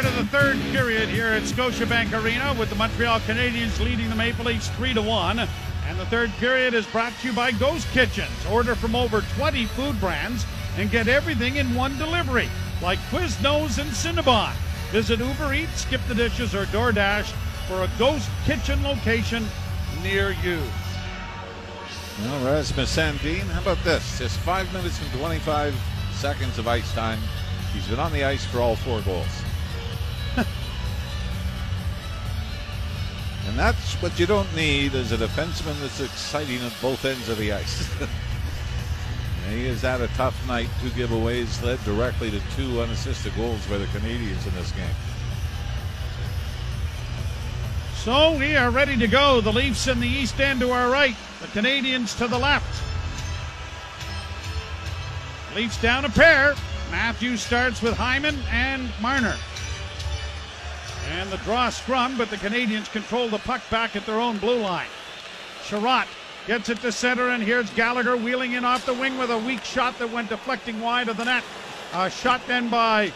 start of the third period here at Scotiabank Arena with the Montreal Canadiens leading the Maple Leafs 3 to 1. And the third period is brought to you by Ghost Kitchens. Order from over 20 food brands and get everything in one delivery, like Quiznos and Cinnabon. Visit Uber Eats, Skip the Dishes, or DoorDash for a Ghost Kitchen location near you. Well, Rasmus Sandin, how about this? Just five minutes and 25 seconds of ice time. He's been on the ice for all four goals. And that's what you don't need as a defenseman that's exciting at both ends of the ice. he has had a tough night. Two giveaways led directly to two unassisted goals by the Canadiens in this game. So we are ready to go. The Leafs in the east end to our right, the Canadiens to the left. Leafs down a pair. Matthews starts with Hyman and Marner. And the draw scrum, but the Canadians control the puck back at their own blue line. Chiarot gets it to center, and here's Gallagher wheeling in off the wing with a weak shot that went deflecting wide of the net. A shot then by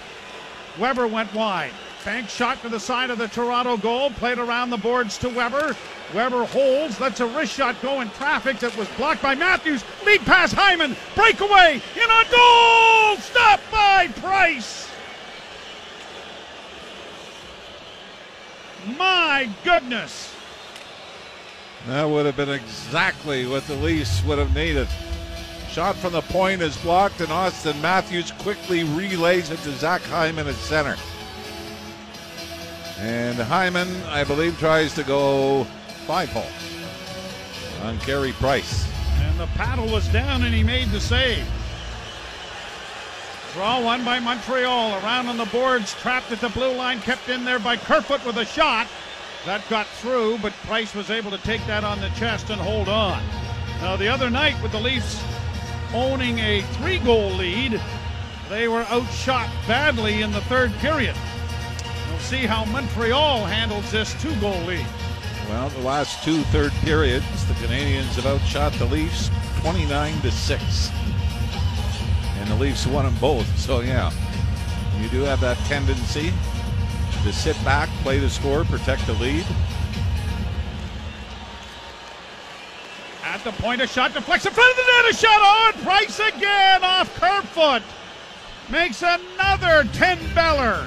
Weber went wide. Bank shot to the side of the Toronto goal, played around the boards to Weber. Weber holds, lets a wrist shot go in traffic that was blocked by Matthews. Lead pass Hyman, breakaway, in on goal, stopped by Price. My goodness. That would have been exactly what the Leafs would have needed. Shot from the point is blocked, and Auston Matthews quickly relays it to Zach Hyman at center. And Hyman, I believe, tries to go five hole on Carey Price. And the paddle was down and he made the save. Draw one by Montreal. Around on the boards, trapped at the blue line, kept in there by Kerfoot with a shot. That got through, but Price was able to take that on the chest and hold on. Now, the other night, with the Leafs owning a three goal lead, they were outshot badly in the third period. We'll see how Montreal handles this two goal lead. Well, the last two third periods, the Canadiens have outshot the Leafs 29 to 6. And the Leafs won them both. So, yeah, you do have that tendency to sit back, play the score, protect the lead. At the point, a shot deflects in front of the net. A shot on Price again off Kerfoot. Makes another 10 beller.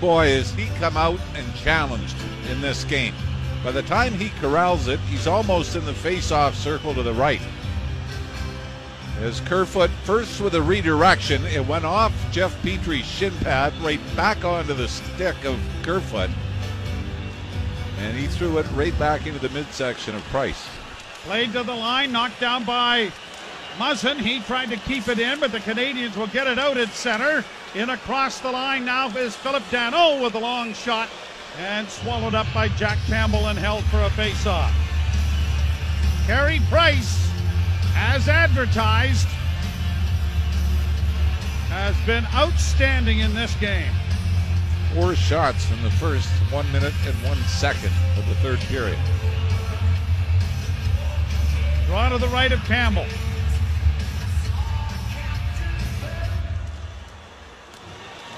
Boy, has he come out and challenged in this game. By the time he corrals it, he's almost in the face-off circle to the right. As Kerfoot first with a redirection, it went off Jeff Petry's shin pad right back onto the stick of Kerfoot. And he threw it right back into the midsection of Price. Played to the line, knocked down by Muzzin. He tried to keep it in, but the Canadians will get it out at center. In across the line now is Philip Danault with a long shot and swallowed up by Jack Campbell and held for a face-off. Carey Price, as advertised, has been outstanding in this game. Four shots in the first one minute and one second of the third period. Draw to the right of Campbell.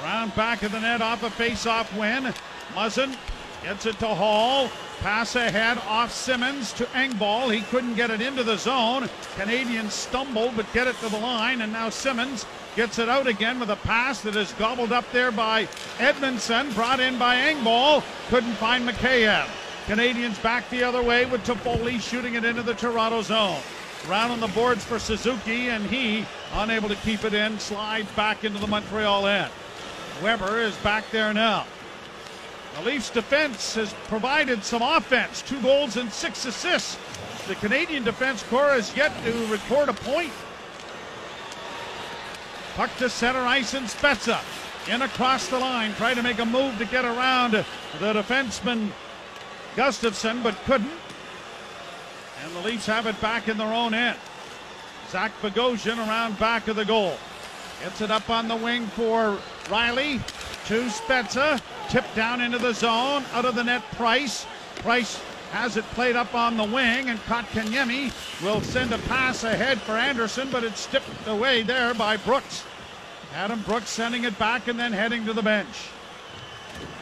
Around back of the net off a face-off win. Muzzin gets it to Holl. Pass ahead off Simmonds to Engvall. He couldn't get it into the zone. Canadians stumbled but get it to the line, and now Simmonds gets it out again with a pass that is gobbled up there by Edmundson, brought in by Engvall. Couldn't find Mikheyev. Canadians back the other way with Toffoli shooting it into the Toronto zone. Round on the boards for Suzuki, and he, unable to keep it in, slides back into the Montreal end. Weber is back there now. The Leafs defense has provided some offense, two goals and six assists. The Canadian Defense Corps has yet to record a point. Puck to center ice and Spezza in across the line, trying to make a move to get around the defenseman Gustafsson, but couldn't. And the Leafs have it back in their own end. Zach Bogosian around back of the goal. Gets it up on the wing for Rielly to Spencer. Tipped down into the zone. Out of the net, Price. Price has it played up on the wing, and Kotkaniemi will send a pass ahead for Anderson, but it's tipped away there by Brooks. Adam Brooks sending it back and then heading to the bench.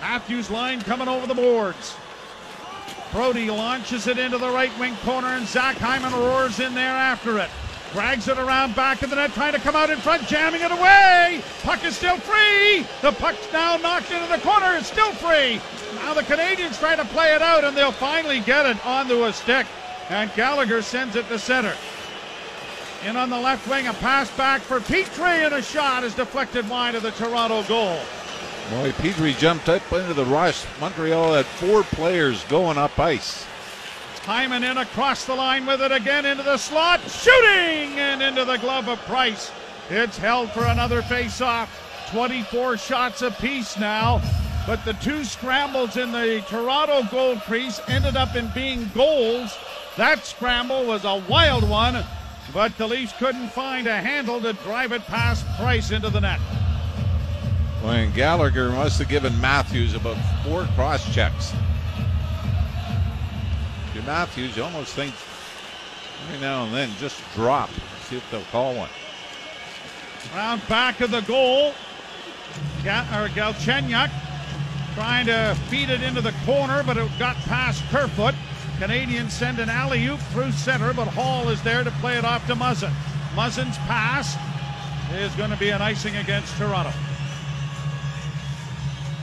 Matthews line coming over the boards. Brodie launches it into the right wing corner, and Zach Hyman roars in there after it. Drags it around back of the net, trying to come out in front, jamming it away. Puck is still free. The puck's now knocked into the corner. It's still free. Now the Canadians try to play it out, and they'll finally get it onto a stick. And Gallagher sends it to center. In on the left wing, a pass back for Petry, and a shot is deflected wide of the Toronto goal. Boy, Petry jumped up into the rush. Montreal had four players going up ice. Hyman in across the line with it again into the slot, shooting and into the glove of Price. It's held for another face-off. 24 shots apiece now, but the two scrambles in the Toronto goal crease ended up in being goals. That scramble was a wild one, but the Leafs couldn't find a handle to drive it past Price into the net. When Gallagher must have given Matthews about four cross checks. Matthews, you almost think every now and then just drop, see if they'll call one. Round back of the goal. Or Galchenyuk trying to feed it into the corner, but it got past Kerfoot. Canadians send an alley oop through center, but Holl is there to play it off to Muzzin. Muzzin's pass is going to be an icing against Toronto.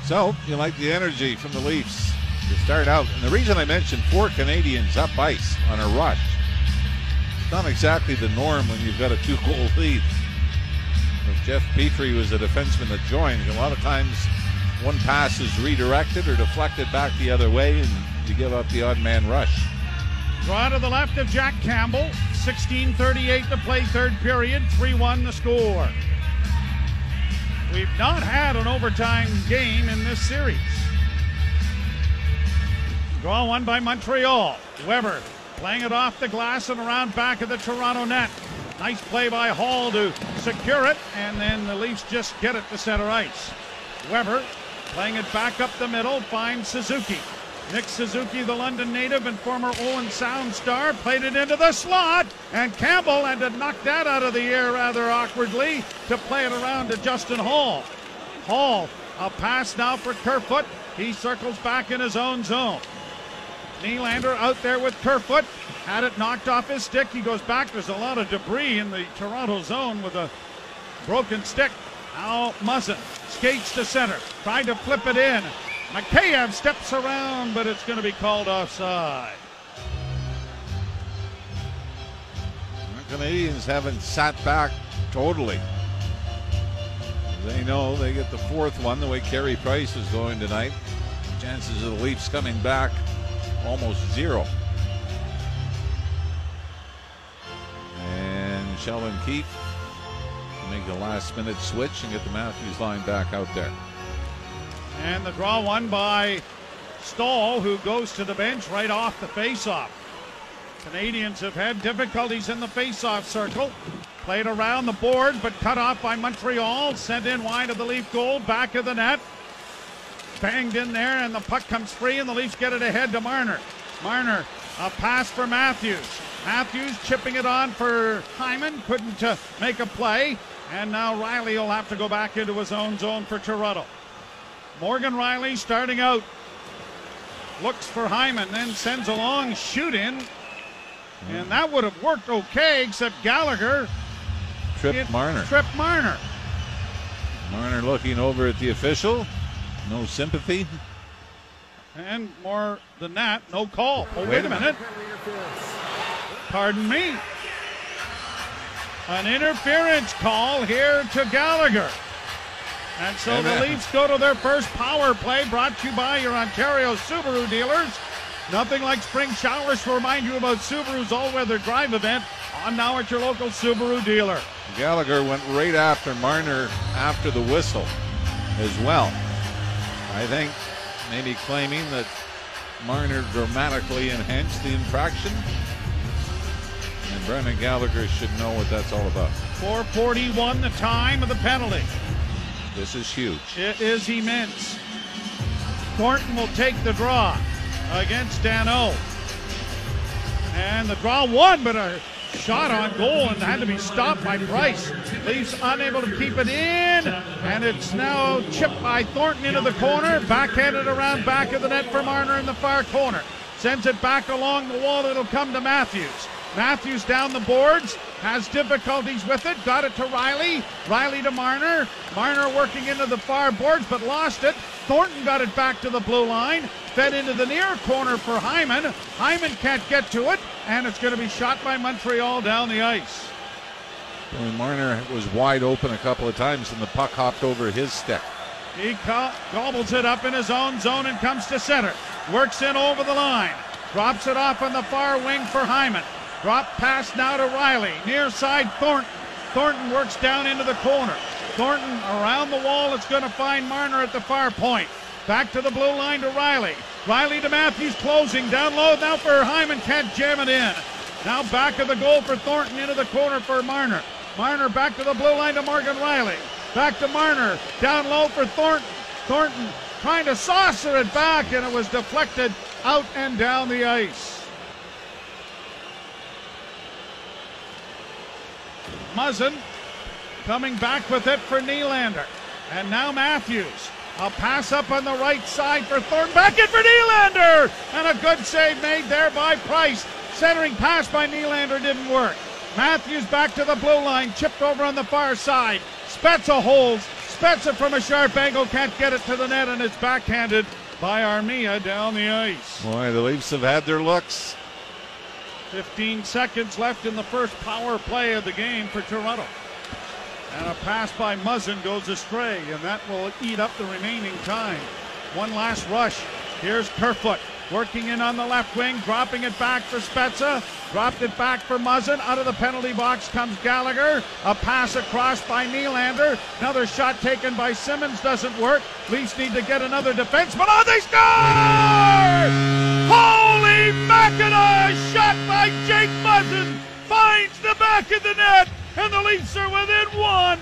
So, you like the energy from the Leafs to start out. And the reason I mentioned four Canadians up ice on a rush, it's not exactly the norm when you've got a two goal lead. Jeff Petry was a defenseman that joined, a lot of times one pass is redirected or deflected back the other way, and you give up the odd man rush. Draw to the left of Jack Campbell. 16:38 to play, third period. 3-1 the score. We've not had an overtime game in this series. Draw one by Montreal. Weber playing it off the glass and around back of the Toronto net. Nice play by Holl to secure it, and then the Leafs just get it to center ice. Weber playing it back up the middle, finds Suzuki. Nick Suzuki, the London native and former Owen Sound star, played it into the slot, and Campbell had to knock that out of the air rather awkwardly to play it around to Justin Holl. Holl, a pass now for Kerfoot. He circles back in his own zone. Nylander out there with Kerfoot. Had it knocked off his stick. He goes back. There's a lot of debris in the Toronto zone with a broken stick. Now Muzzin skates to center. Tried to flip it in. Mikheyev steps around, but it's going to be called offside. The Canadians haven't sat back totally. They know they get the fourth one the way Carey Price is going tonight. Chances of the Leafs coming back almost zero. And Sheldon Keefe make the last minute switch and get the Matthews line back out there. And the draw one by Staal, who goes to the bench right off the faceoff. Canadians have had difficulties in the faceoff circle. Played around the board, but cut off by Montreal. Sent in wide of the Leaf goal, back of the net. Banged in there, and the puck comes free, and the Leafs get it ahead to Marner. Marner, a pass for Matthews. Matthews chipping it on for Hyman, couldn't uh, make a play. And now Rielly will have to go back into his own zone for Toronto. Morgan Rielly starting out. Looks for Hyman, then sends a long shoot in. And that would have worked okay, except Gallagher tripped Marner. tripped Marner. Marner looking over at the official. No sympathy. And more than that, no call. Oh, wait, a minute. Pardon me. An interference call here to Gallagher. And so And the that- Leafs go to their first power play brought to you by your Ontario Subaru dealers. Nothing like spring showers to remind you about Subaru's all weather drive event on now at your local Subaru dealer. Gallagher went right after Marner after the whistle as well. I think maybe claiming that Marner dramatically enhanced the infraction. And Brendan Gallagher should know what that's all about. 441 the time of the penalty. This is huge. It is immense. Thornton will take the draw against Danault. And the draw won, but a shot on goal and had to be stopped by Price. Leafs unable to keep it in, and it's now chipped by Thornton into the corner, backhanded around back of the net for Marner in the far corner. Sends it back along the wall, it'll come to Matthews. Matthews down the boards, has difficulties with it, got it to Rielly, Rielly to Marner. Marner working into the far boards, but lost it. Thornton got it back to the blue line, fed into the near corner for Hyman. Hyman can't get to it, and it's going to be shot by Montreal down the ice. Boy, Marner was wide open a couple of times, and the puck hopped over his stick. He gobbles it up in his own zone and comes to center. Works in over the line. Drops it off on the far wing for Hyman. Drop pass now to Rielly. Near side, Thornton. Thornton works down into the corner. Thornton around the wall. It's going to find Marner at the far point. Back to the blue line to Rielly. Rielly to Matthews closing. Down low now for Hyman. Can't jam it in. Now back of the goal for Thornton into the corner for Marner. Marner back to the blue line to Morgan Rielly. Back to Marner. Down low for Thornton. Thornton trying to saucer it back, and it was deflected out and down the ice. Muzzin coming back with it for Nylander. And now Matthews. A pass up on the right side for Thornton. Back in for Nylander! And a good save made there by Price. Centering pass by Nylander didn't work. Matthews back to the blue line, chipped over on the far side. Spezza holds. Spezza from a sharp angle can't get it to the net, and it's backhanded by Armia down the ice. Boy, the Leafs have had their looks. 15 seconds left in the first power play of the game for Toronto. And a pass by Muzzin goes astray, and that will eat up the remaining time. One last rush. Here's Kerfoot working in on the left wing, dropping it back for Spezza. Dropped it back for Muzzin. Out of the penalty box comes Gallagher. A pass across by Nylander. Another shot taken by Simmonds doesn't work. Leafs need to get another defenseman. Oh, they score! Holy Mackinaw! Shot by Jake Muzzin finds the back of the net, and the Leafs are within one.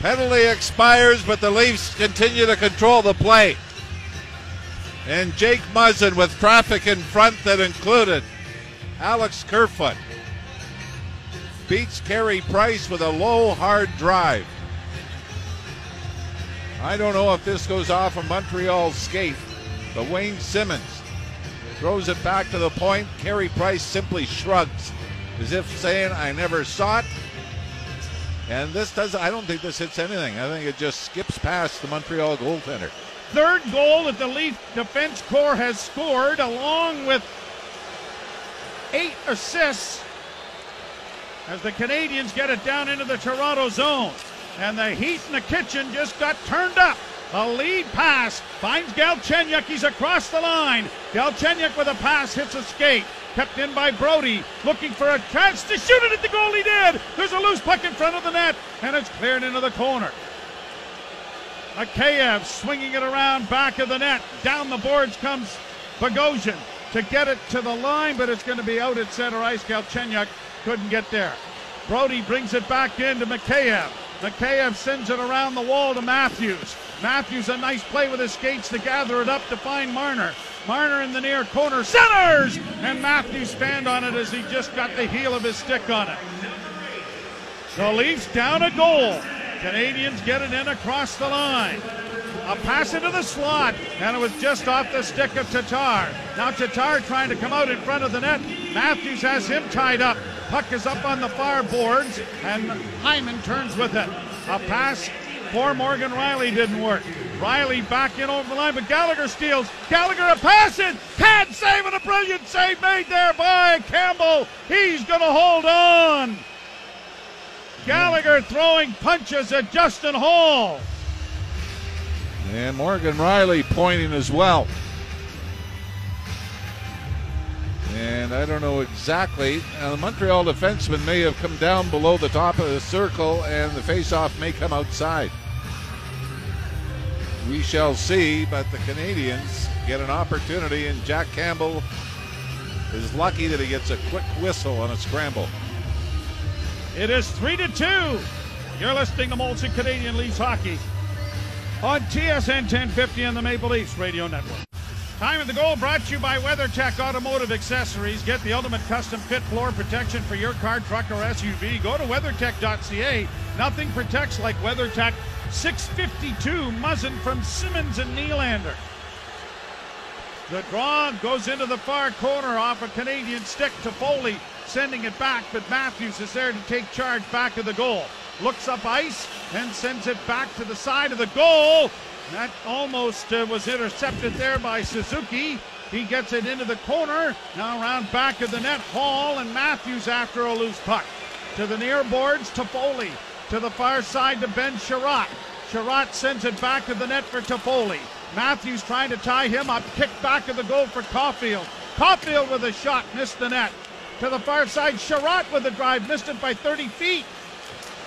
Penalty expires, but the Leafs continue to control the play. And Jake Muzzin with traffic in front that included Alex Kerfoot beats Carey Price with a low, hard drive. I don't know if this goes off of Montreal's skate, but Wayne Simmonds throws it back to the point. Carey Price simply shrugs as if saying, I never saw it. And this does I don't think this hits anything. I think it just skips past the Montreal goaltender. Third goal that the Leaf defense corps has scored, along with eight assists, as the Canadians get it down into the Toronto zone. And the heat in the kitchen just got turned up. A lead pass finds Galchenyuk. He's across the line. Galchenyuk with a pass hits a skate. Kept in by Brodie, looking for a chance to shoot it at the goal. He did. There's a loose puck in front of the net, and it's cleared into the corner. Mikheyev swinging it around back of the net. Down the boards comes Bogosian to get it to the line, but it's going to be out at center ice. Galchenyuk couldn't get there. Brodie brings it back in to Mikheyev. Mikheyev sends it around the wall to Matthews. Matthews a nice play with his skates to gather it up to find Marner. Marner in the near corner, centers! And Matthews stand on it as he just got the heel of his stick on it. The Leafs down a goal. Canadians get it in across the line. A pass into the slot, and it was just off the stick of Tatar. Now Tatar trying to come out in front of the net. Matthews has him tied up. Puck is up on the far boards, and Hyman turns with it. A pass for Morgan Rielly didn't work. Rielly back in over the line, but Gallagher steals. Gallagher a pass in. Can't save it. A brilliant save made there by Campbell. He's going to hold on. Gallagher throwing punches at Justin Holl. And Morgan Rielly pointing as well. And I don't know exactly. Now, the Montreal defenseman may have come down below the top of the circle, and the faceoff may come outside. We shall see, but the Canadians get an opportunity, and Jack Campbell is lucky that he gets a quick whistle on a scramble. It is 3 to 2. You're listening to Molson Canadian Leafs Hockey on TSN 1050 and the Maple Leafs Radio Network. Time of the goal brought to you by WeatherTech Automotive Accessories. Get the ultimate custom fit floor protection for your car, truck, or SUV. Go to weathertech.ca. Nothing protects like WeatherTech. 652 Muzzin from Simmonds and Nylander. The draw goes into the far corner off a Canadian stick to Foley, sending it back, but Matthews is there to take charge back of the goal. Looks up ice and sends it back to the side of the goal. That almost uh, was intercepted there by Suzuki. He gets it into the corner. Now around back of the net, Holl and Matthews after a loose puck. To the near boards, Toffoli. To the far side to Ben Chiarot. Chiarot sends it back to the net for Toffoli. Matthews trying to tie him up. Kick back of the goal for Caufield. Caufield with a shot, missed the net. To the far side, Chiarot with a drive, missed it by 30 feet.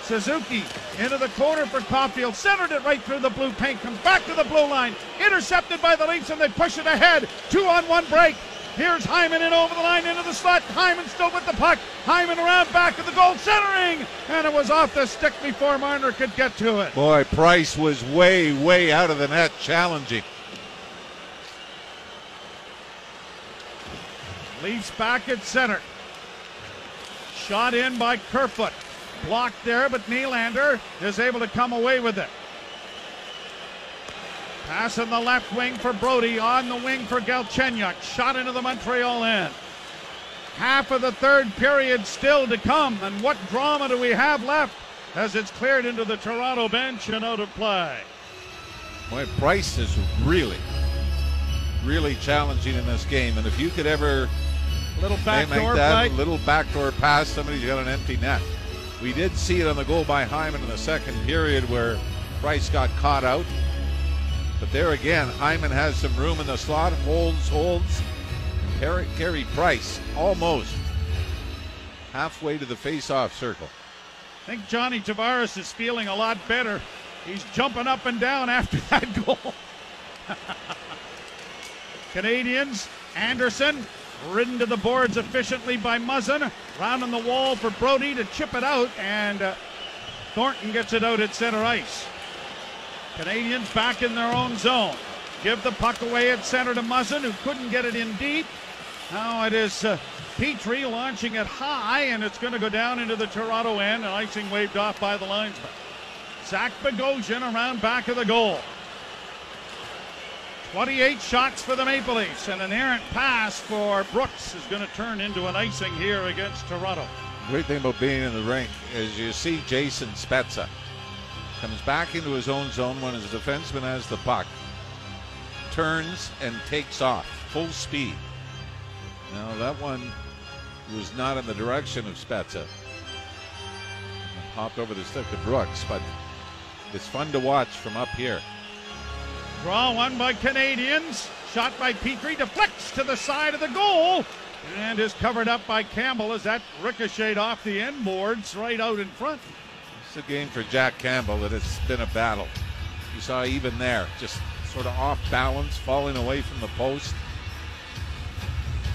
Suzuki into the corner for Caufield, centered it right through the blue paint, comes back to the blue line, intercepted by the Leafs, and they push it ahead. Two on one break. Here's Hyman in over the line into the slot. Hyman still with the puck. Hyman around back of the goal, centering, and it was off the stick before Marner could get to it. Boy, Price was way, way out of the net, challenging. Leafs back at center. Shot in by Kerfoot. Blocked there, but Nylander is able to come away with it. Pass in the left wing for Brodie, on the wing for Galchenyuk. Shot into the Montreal end. Half of the third period still to come, and what drama do we have left as it's cleared into the Toronto bench and out of play? Boy, Price is really, really challenging in this game, and if you could ever Little backdoor make that little backdoor pass, somebody's got an empty net. We did see it on the goal by Hyman in the second period where Price got caught out. But there again, Hyman has some room in the slot, holds, holds. Carey, Carey Price almost halfway to the face-off circle. I think Johnny Tavares is feeling a lot better. He's jumping up and down after that goal. Canadians, Anderson, ridden to the boards efficiently by Muzzin. Round on the wall for Brodie to chip it out, and uh, Thornton gets it out at center ice. Canadians back in their own zone. Give the puck away at center to Muzzin, who couldn't get it in deep. Now it is uh, Petry launching it high, and it's going to go down into the Toronto end, and icing waved off by the linesman. Zach Bogosian around back of the goal. 28 shots for the Maple Leafs, and an errant pass for Brooks is going to turn into an icing here against Toronto. Great thing about being in the rink is you see Jason Spezza comes back into his own zone when his defenseman has the puck, turns and takes off full speed. Now that one was not in the direction of Spezza. Hopped over the stick to Brooks, but it's fun to watch from up here. Draw one by Canadians. Shot by Petry. Deflects to the side of the goal. And is covered up by Campbell as that ricocheted off the end boards right out in front. It's a game for Jack Campbell that it's been a battle. You saw even there, just sort of off balance, falling away from the post.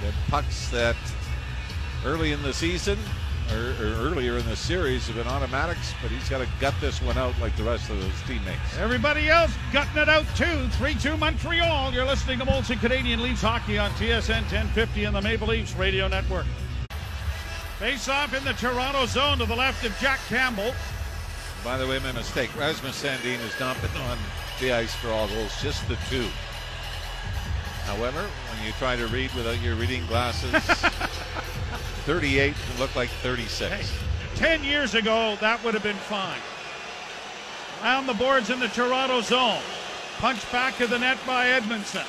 The pucks that early in the season or, or earlier in the series have been automatics, but he's got to gut this one out like the rest of his teammates. Everybody else gutting it out too. 3 2 Montreal. You're listening to Molson Canadian Leafs Hockey on TSN 1050 and the Maple Leafs Radio Network. Face off in the Toronto zone to the left of Jack Campbell. By the way, my mistake. Rasmus Sandin has not been on the ice for all goals, just the two. However, when you try to read without your reading glasses, 38 can look like 36. Hey, 10 years ago, that would have been fine. Round the boards in the Toronto zone. Punched back to the net by Edmundson.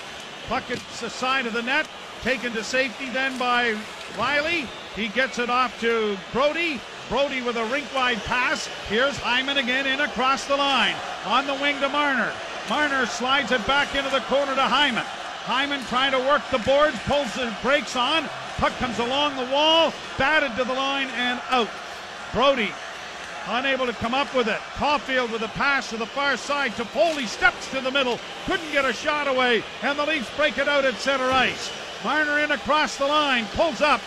Puck at the side of the net. Taken to safety then by Rielly. He gets it off to Brodie. Brodie with a rink wide pass. Here's Hyman again in across the line. On the wing to Marner. Marner slides it back into the corner to Hyman. Hyman trying to work the boards, pulls the brakes on. Puck comes along the wall, batted to the line and out. Brodie unable to come up with it. Caufield with a pass to the far side. Toffoli steps to the middle, couldn't get a shot away, and the Leafs break it out at center ice. Marner in across the line, pulls up,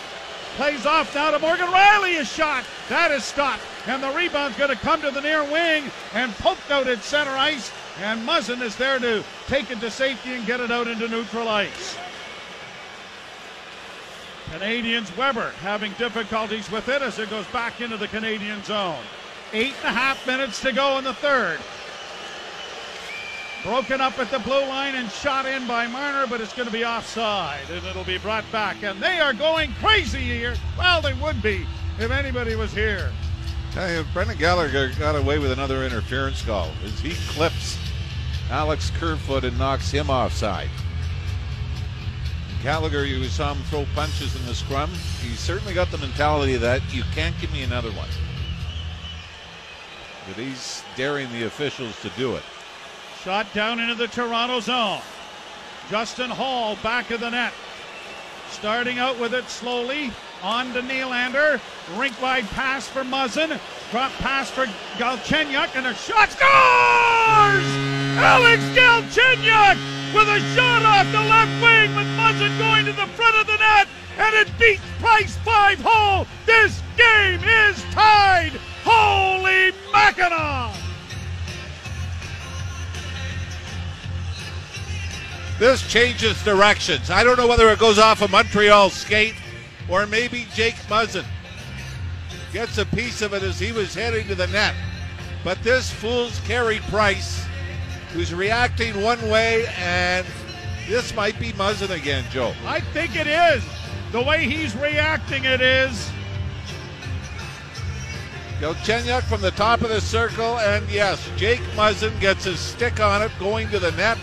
plays off now to Morgan Rielly. A shot that is stopped. and the rebound's going to come to the near wing and poked out at center ice. And Muzzin is there to take it to safety and get it out into neutral ice. Canadians Weber having difficulties with it as it goes back into the Canadian zone. Eight and a half minutes to go in the third. Broken up at the blue line and shot in by Marner, but it's going to be offside and it'll be brought back. And they are going crazy here. Well, they would be if anybody was here. Tell you, Brendan Gallagher got away with another interference call as he clips Alex Kerfoot and knocks him offside. Gallagher, you saw him throw punches in the scrum. He's certainly got the mentality that you can't give me another one. But he's daring the officials to do it. Shot down into the Toronto zone. Justin Holl back of the net. Starting out with it slowly. On to Nylander. Rink wide pass for Muzzin. Drop pass for Galchenyuk and a shot scores! Alex Galchenyuk with a shot off the left wing with Muzzin going to the front of the net and it beats Price 5 hole. This game is tied. Holy Mackinaw! This changes directions. I don't know whether it goes off a Montreal skate or maybe Jake Muzzin gets a piece of it as he was heading to the net. But this fools Carey Price, who's reacting one way, and this might be Muzzin again, Joe. I think it is. The way he's reacting, it is. Galchenyuk from the top of the circle, and yes, Jake Muzzin gets his stick on it going to the net.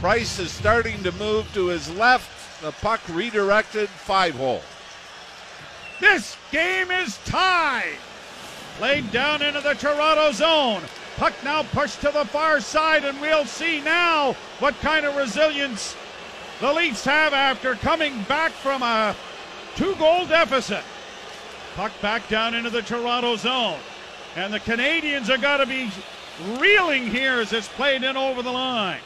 Price is starting to move to his left. The puck redirected five hole. This game is tied. Played down into the Toronto zone. Puck now pushed to the far side, and we'll see now what kind of resilience the Leafs have after coming back from a two goal deficit. Puck back down into the Toronto zone. And the Canadians are going to be reeling here as it's played in over the line.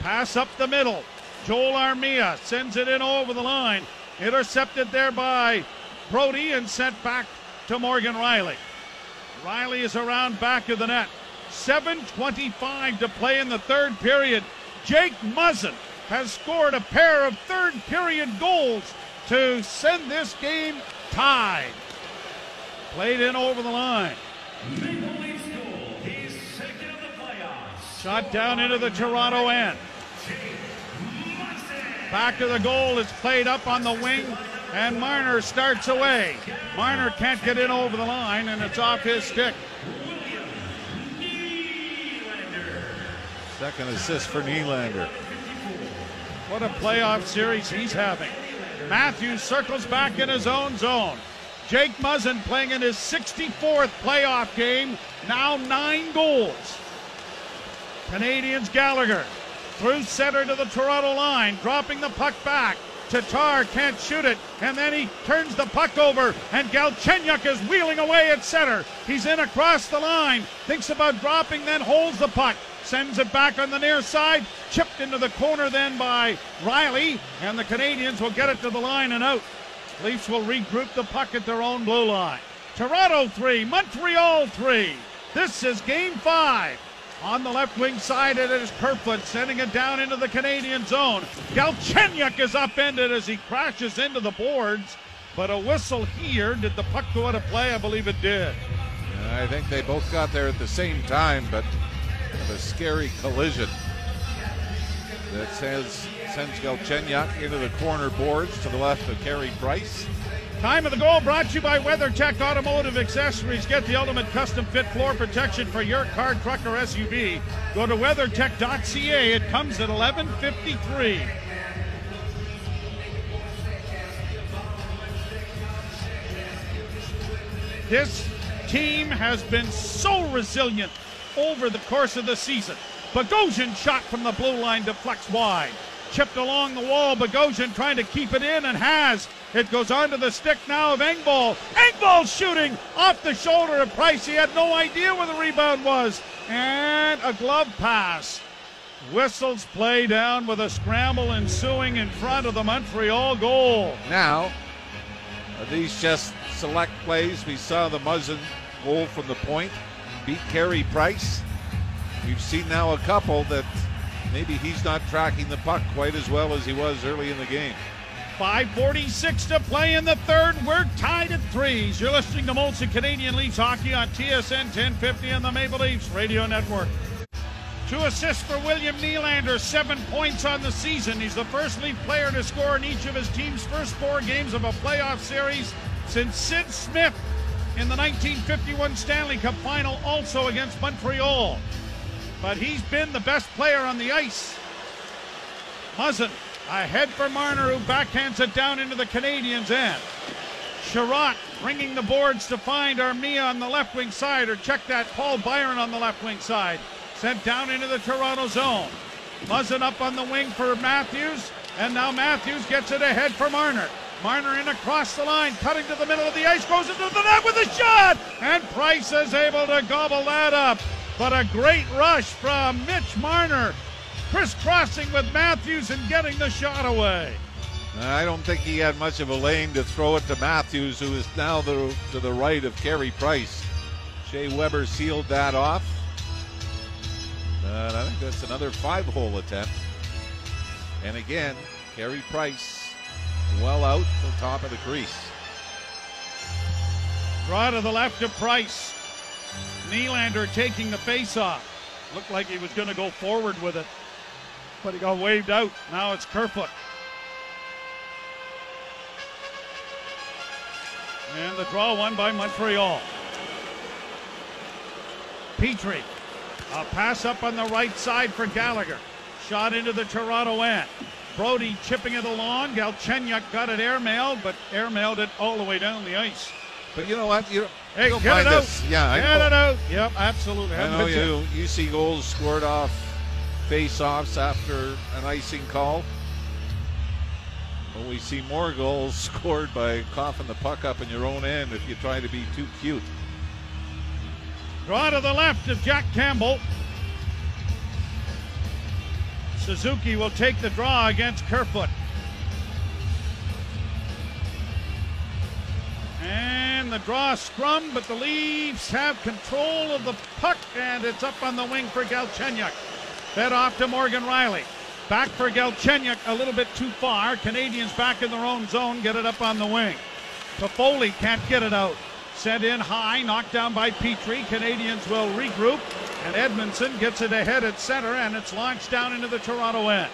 Pass up the middle. Joel Armia sends it in over the line. Intercepted there by Brodie and sent back to Morgan Rielly. Rielly is around back of the net. 7.25 to play in the third period. Jake Muzzin has scored a pair of third period goals to send this game tied. Played in over the line. Shot down into the Toronto end. Back to the goal. It's played up on the wing, and Marner starts away. Marner can't get in over the line, and it's off his stick. Second assist for Nylander. What a playoff series he's having. Matthews circles back in his own zone. Jake Muzzin playing in his 64th playoff game, now nine goals. Canadians Gallagher through center to the Toronto line, dropping the puck back. Tatar can't shoot it, and then he turns the puck over, and Galchenyuk is wheeling away at center. He's in across the line, thinks about dropping, then holds the puck, sends it back on the near side, chipped into the corner then by Rielly, and the Canadians will get it to the line and out. Leafs will regroup the puck at their own blue line. Toronto three, Montreal three. This is game five. On the left wing side, it is Kerfoot sending it down into the Canadian zone. Galchenyuk is upended as he crashes into the boards, but a whistle here. Did the puck go out of play? I believe it did. I think they both got there at the same time, but a scary collision that says sends Galchenyuk into the corner boards to the left of Carey Price. Time of the goal brought to you by WeatherTech Automotive Accessories. Get the ultimate custom fit floor protection for your car, truck, or SUV. Go to weathertech.ca. It comes at 1153. This team has been so resilient over the course of the season. Bogosian shot from the blue line deflects wide. Chipped along the wall. Bogosian trying to keep it in and has. It goes onto the stick now of Engvall. Engvall shooting off the shoulder of Price. He had no idea where the rebound was. And a glove pass. Whistles play down with a scramble ensuing in front of the Montreal goal. Now, Are these just select plays? We saw the Muzzin goal from the point beat Carey Price. We've seen now a couple that maybe he's not tracking the puck quite as well as he was early in the game. 5.46 to play in the third. We're tied at threes. You're listening to Molson Canadian Leafs Hockey on TSN 1050 and the Maple Leafs Radio Network. Two assists for William Nylander, seven points on the season. He's the first Leaf player to score in each of his team's first four games of a playoff series since Sid Smith in the 1951 Stanley Cup final, also against Montreal. But he's been the best player on the ice. Muzzin ahead for Marner, who backhands it down into the Canadiens' end. Chiarot bringing the boards to find Armia on the left wing side, or check that, Paul Byron on the left wing side. Sent down into the Toronto zone. Muzzin up on the wing for Matthews, and now Matthews gets it ahead for Marner. Marner in across the line, cutting to the middle of the ice, goes into the net with a shot, and Price is able to gobble that up. But a great rush from Mitch Marner, crisscrossing with Matthews and getting the shot away. Uh, I don't think he had much of a lane to throw it to Matthews, who is now the, to the right of Carey Price. Shea Weber sealed that off. And I think that's another five hole attempt. And again, Carey Price well out the top of the crease. Draw to the left of Price. Nylander taking the face off. Looked like he was going to go forward with it, but he got waved out. Now it's Kerfoot. And the draw won by Montreal. Petry. A pass up on the right side for Gallagher. Shot into the Toronto end. Brodie chipping it along. Galchenyuk got it airmailed, but airmailed it all the way down the ice. But you know what? You hey, get it out. This. Yeah, get it out. Yep, absolutely. I know you. You see goals scored off face-offs after an icing call. But we see more goals scored by coughing the puck up in your own end if you try to be too cute. Draw to the left of Jack Campbell. Suzuki will take the draw against Kerfoot. And the draw scrum, but the Leafs have control of the puck, and it's up on the wing for Galchenyuk. Fed off to Morgan Rielly. Back for Galchenyuk, a little bit too far. Canadians back in their own zone, get it up on the wing. Toffoli can't get it out. Sent in high, knocked down by Petry. Canadians will regroup, and Edmundson gets it ahead at center, and it's launched down into the Toronto end.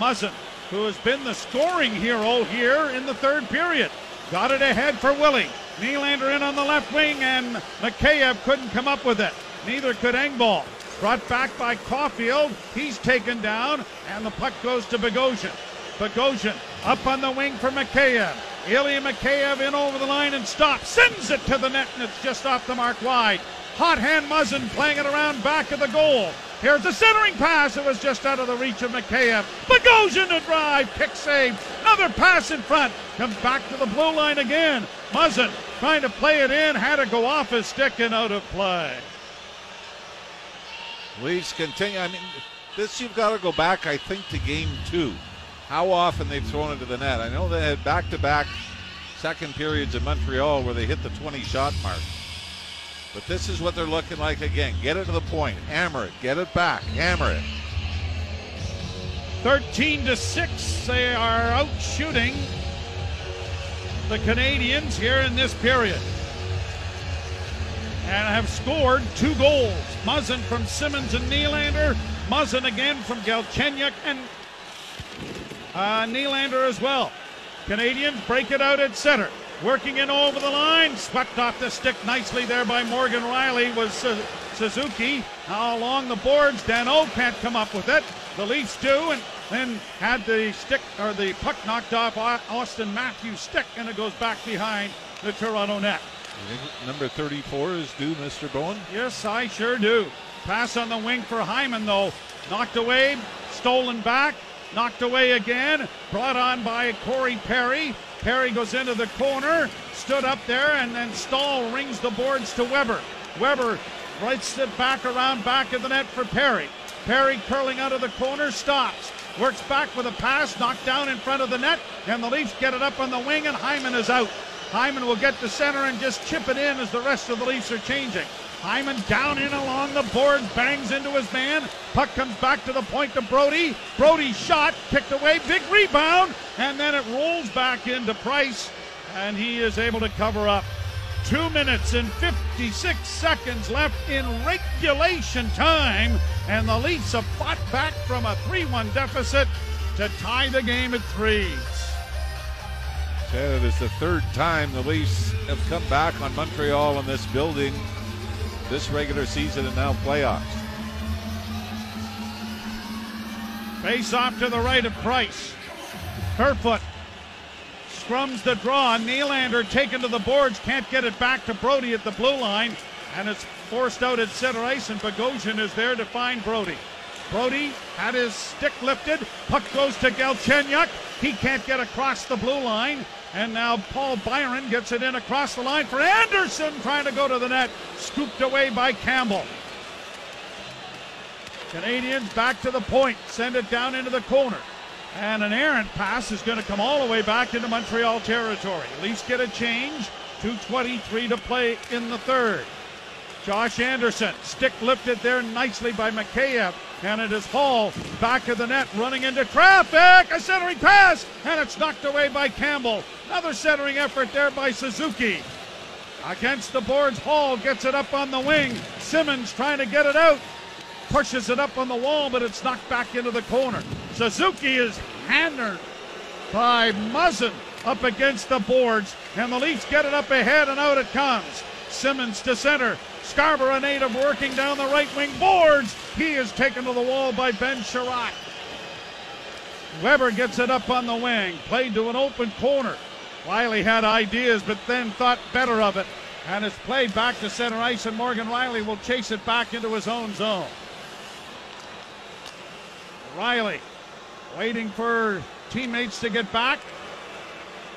Muzzin, who has been the scoring hero here in the third period, got it ahead for Willie. Nylander in on the left wing, and Mikheyev couldn't come up with it. Neither could Engvall. Brought back by Caufield. He's taken down, and the puck goes to Bogosian. Bogosian up on the wing for Mikheyev. Ilya Mikheyev in over the line and stops. Sends it to the net, and it's just off the mark wide. Hot hand Muzzin playing it around back of the goal. Here's the centering pass. It was just out of the reach of Mikheyev. Bogosian to drive. Kick save. Another pass in front. Comes back to the blue line again. Muzzin trying to play it in. Had to go off his stick and out of play. Leafs continue. I mean, this you've got to go back, I think, to game two how often they've thrown into the net. I know they had back to back second periods in Montreal where they hit the 20 shot mark. But this is what they're looking like again. Get it to the point, hammer it, get it back, hammer it. 13 to 6, they are out shooting the Canadians here in this period. And have scored two goals. Muzzin from Simmonds and Nylander. Muzzin again from Galchenyuk and uh, Nylander as well. Canadians break it out at center. Working in over the line. Swept off the stick nicely there by Morgan Rielly was uh, Suzuki. Now along the boards. Danault can't come up with it. The Leafs do, and then had the stick or the puck knocked off Auston Matthews' stick, and it goes back behind the Toronto net. Number 34 is due, Mr. Bowen? Yes, I sure do. Pass on the wing for Hyman, though. Knocked away, stolen back. Knocked away again. Brought on by Corey Perry. Perry goes into the corner. Stood up there, and then Staal rings the boards to Weber. Weber rights it back around back of the net for Perry. Perry curling out of the corner, stops. Works back with a pass, knocked down in front of the net, and the Leafs get it up on the wing, and Hyman is out. Hyman will get to center and just chip it in as the rest of the Leafs are changing. Hyman down in along the board, bangs into his man. Puck comes back to the point to Brody. Brodie shot, kicked away, big rebound, and then it rolls back into Price, and he is able to cover up. Two minutes and 56 seconds left in regulation time, and the Leafs have fought back from a 3 1 deficit to tie the game at threes. It is the third time the Leafs have come back on Montreal in this building this regular season and now playoffs. Face off to the right of Price. Kerfoot scrums the draw. Nylander taken to the boards, can't get it back to Brodie at the blue line, and it's forced out at center ice, and Bogosian is there to find Brodie. Brodie had his stick lifted. Puck goes to Galchenyuk. He can't get across the blue line. And now Paul Byron gets it in across the line for Anderson trying to go to the net. Scooped away by Campbell. Canadiens back to the point. Send it down into the corner. And an errant pass is going to come all the way back into Montreal territory. Leafs get a change. 2.23 to play in the third. Josh Anderson, stick lifted there nicely by Mikheyev, and it is Holl back of the net, running into traffic. A centering pass, and it's knocked away by Campbell. Another centering effort there by Suzuki. Against the boards, Holl gets it up on the wing. Simmonds trying to get it out, pushes it up on the wall, but it's knocked back into the corner. Suzuki is hammered by Muzzin up against the boards, and the Leafs get it up ahead, and out it comes. Simmonds to center. Scarborough native working down the right wing boards. He is taken to the wall by Ben Chiarot. Weber gets it up on the wing, played to an open corner. Rielly had ideas, but then thought better of it. And it's played back to center ice, and Morgan Rielly will chase it back into his own zone. Rielly waiting for teammates to get back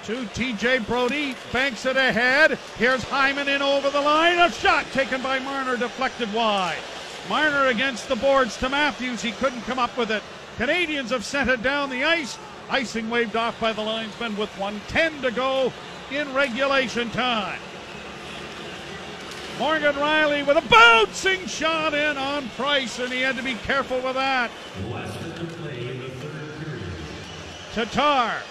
to TJ Brodie, Banks it ahead. Here's Hyman in over the line. A shot taken by Marner, deflected wide. Marner against the boards to Matthews. He couldn't come up with it. Canadiens have sent it down the ice. Icing waved off by the linesman with 110 to go in regulation time. Morgan Rielly with a bouncing shot in on Price, and he had to be careful with that. Tatar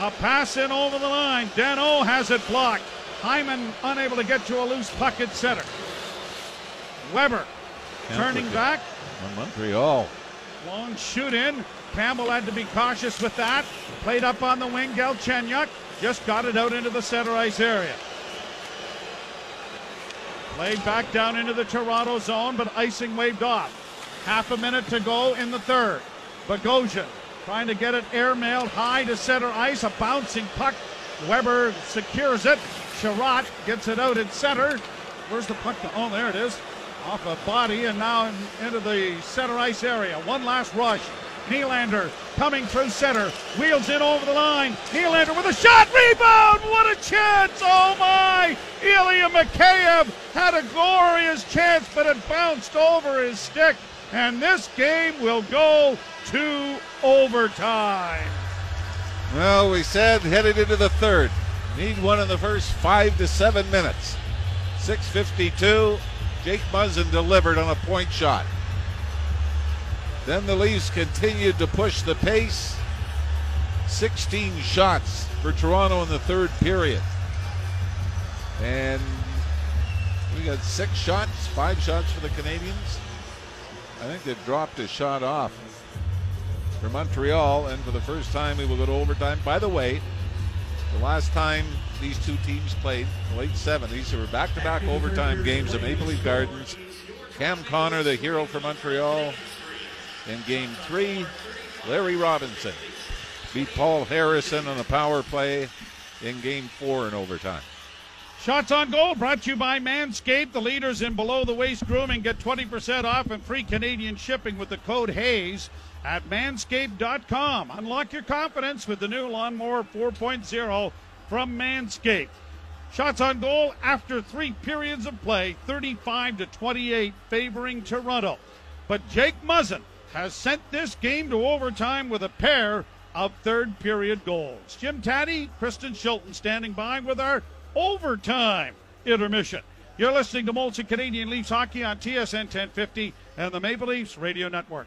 a pass in over the line. Danault has it blocked. Hyman unable to get to a loose puck at center. Weber turning back. On Montreal. Long shoot in. Campbell had to be cautious with that. Played up on the wing. Galchenyuk just got it out into the center ice area. Played back down into the Toronto zone, but icing waved off. Half a minute to go in the third. Bogosian trying to get it airmailed high to center ice. A bouncing puck. Weber secures it. Chiarot gets it out in center. Where's the puck? To? Oh, there it is. Off a body and now in, into the center ice area. One last rush. Nylander coming through center. Wheels in over the line. Nylander with a shot. Rebound. What a chance. Oh my. Ilya Mikheyev had a glorious chance, but it bounced over his stick. And this game will go to overtime. Well, we said headed into the third. Need one in the first five to seven minutes. 6.52. Jake Muzzin delivered on a point shot. Then the Leafs continued to push the pace. 16 shots for Toronto in the third period. And we got six shots, five shots for the Canadiens. I think they dropped a shot off for Montreal, and for the first time, we will go to overtime. By the way, the last time these two teams played, the late 70s, there were back to back overtime games at Maple Leaf Gardens. Cam Connor, the hero for Montreal, in game three. Larry Robinson beat Paul Harrison on a power play in game four in overtime. Shots on goal brought to you by Manscaped. The leaders in below the waist grooming get 20% off and free Canadian shipping with the code HAYES at manscaped.com. Unlock your confidence with the new Lawnmower 4.0 from Manscaped. Shots on goal after three periods of play, 35 to 28, favoring Toronto. But Jake Muzzin has sent this game to overtime with a pair of third period goals. Jim Tatti, Kristen Shilton standing by with our overtime intermission. You're listening to Molson Canadian Leafs Hockey on TSN 1050 and the Maple Leafs Radio Network.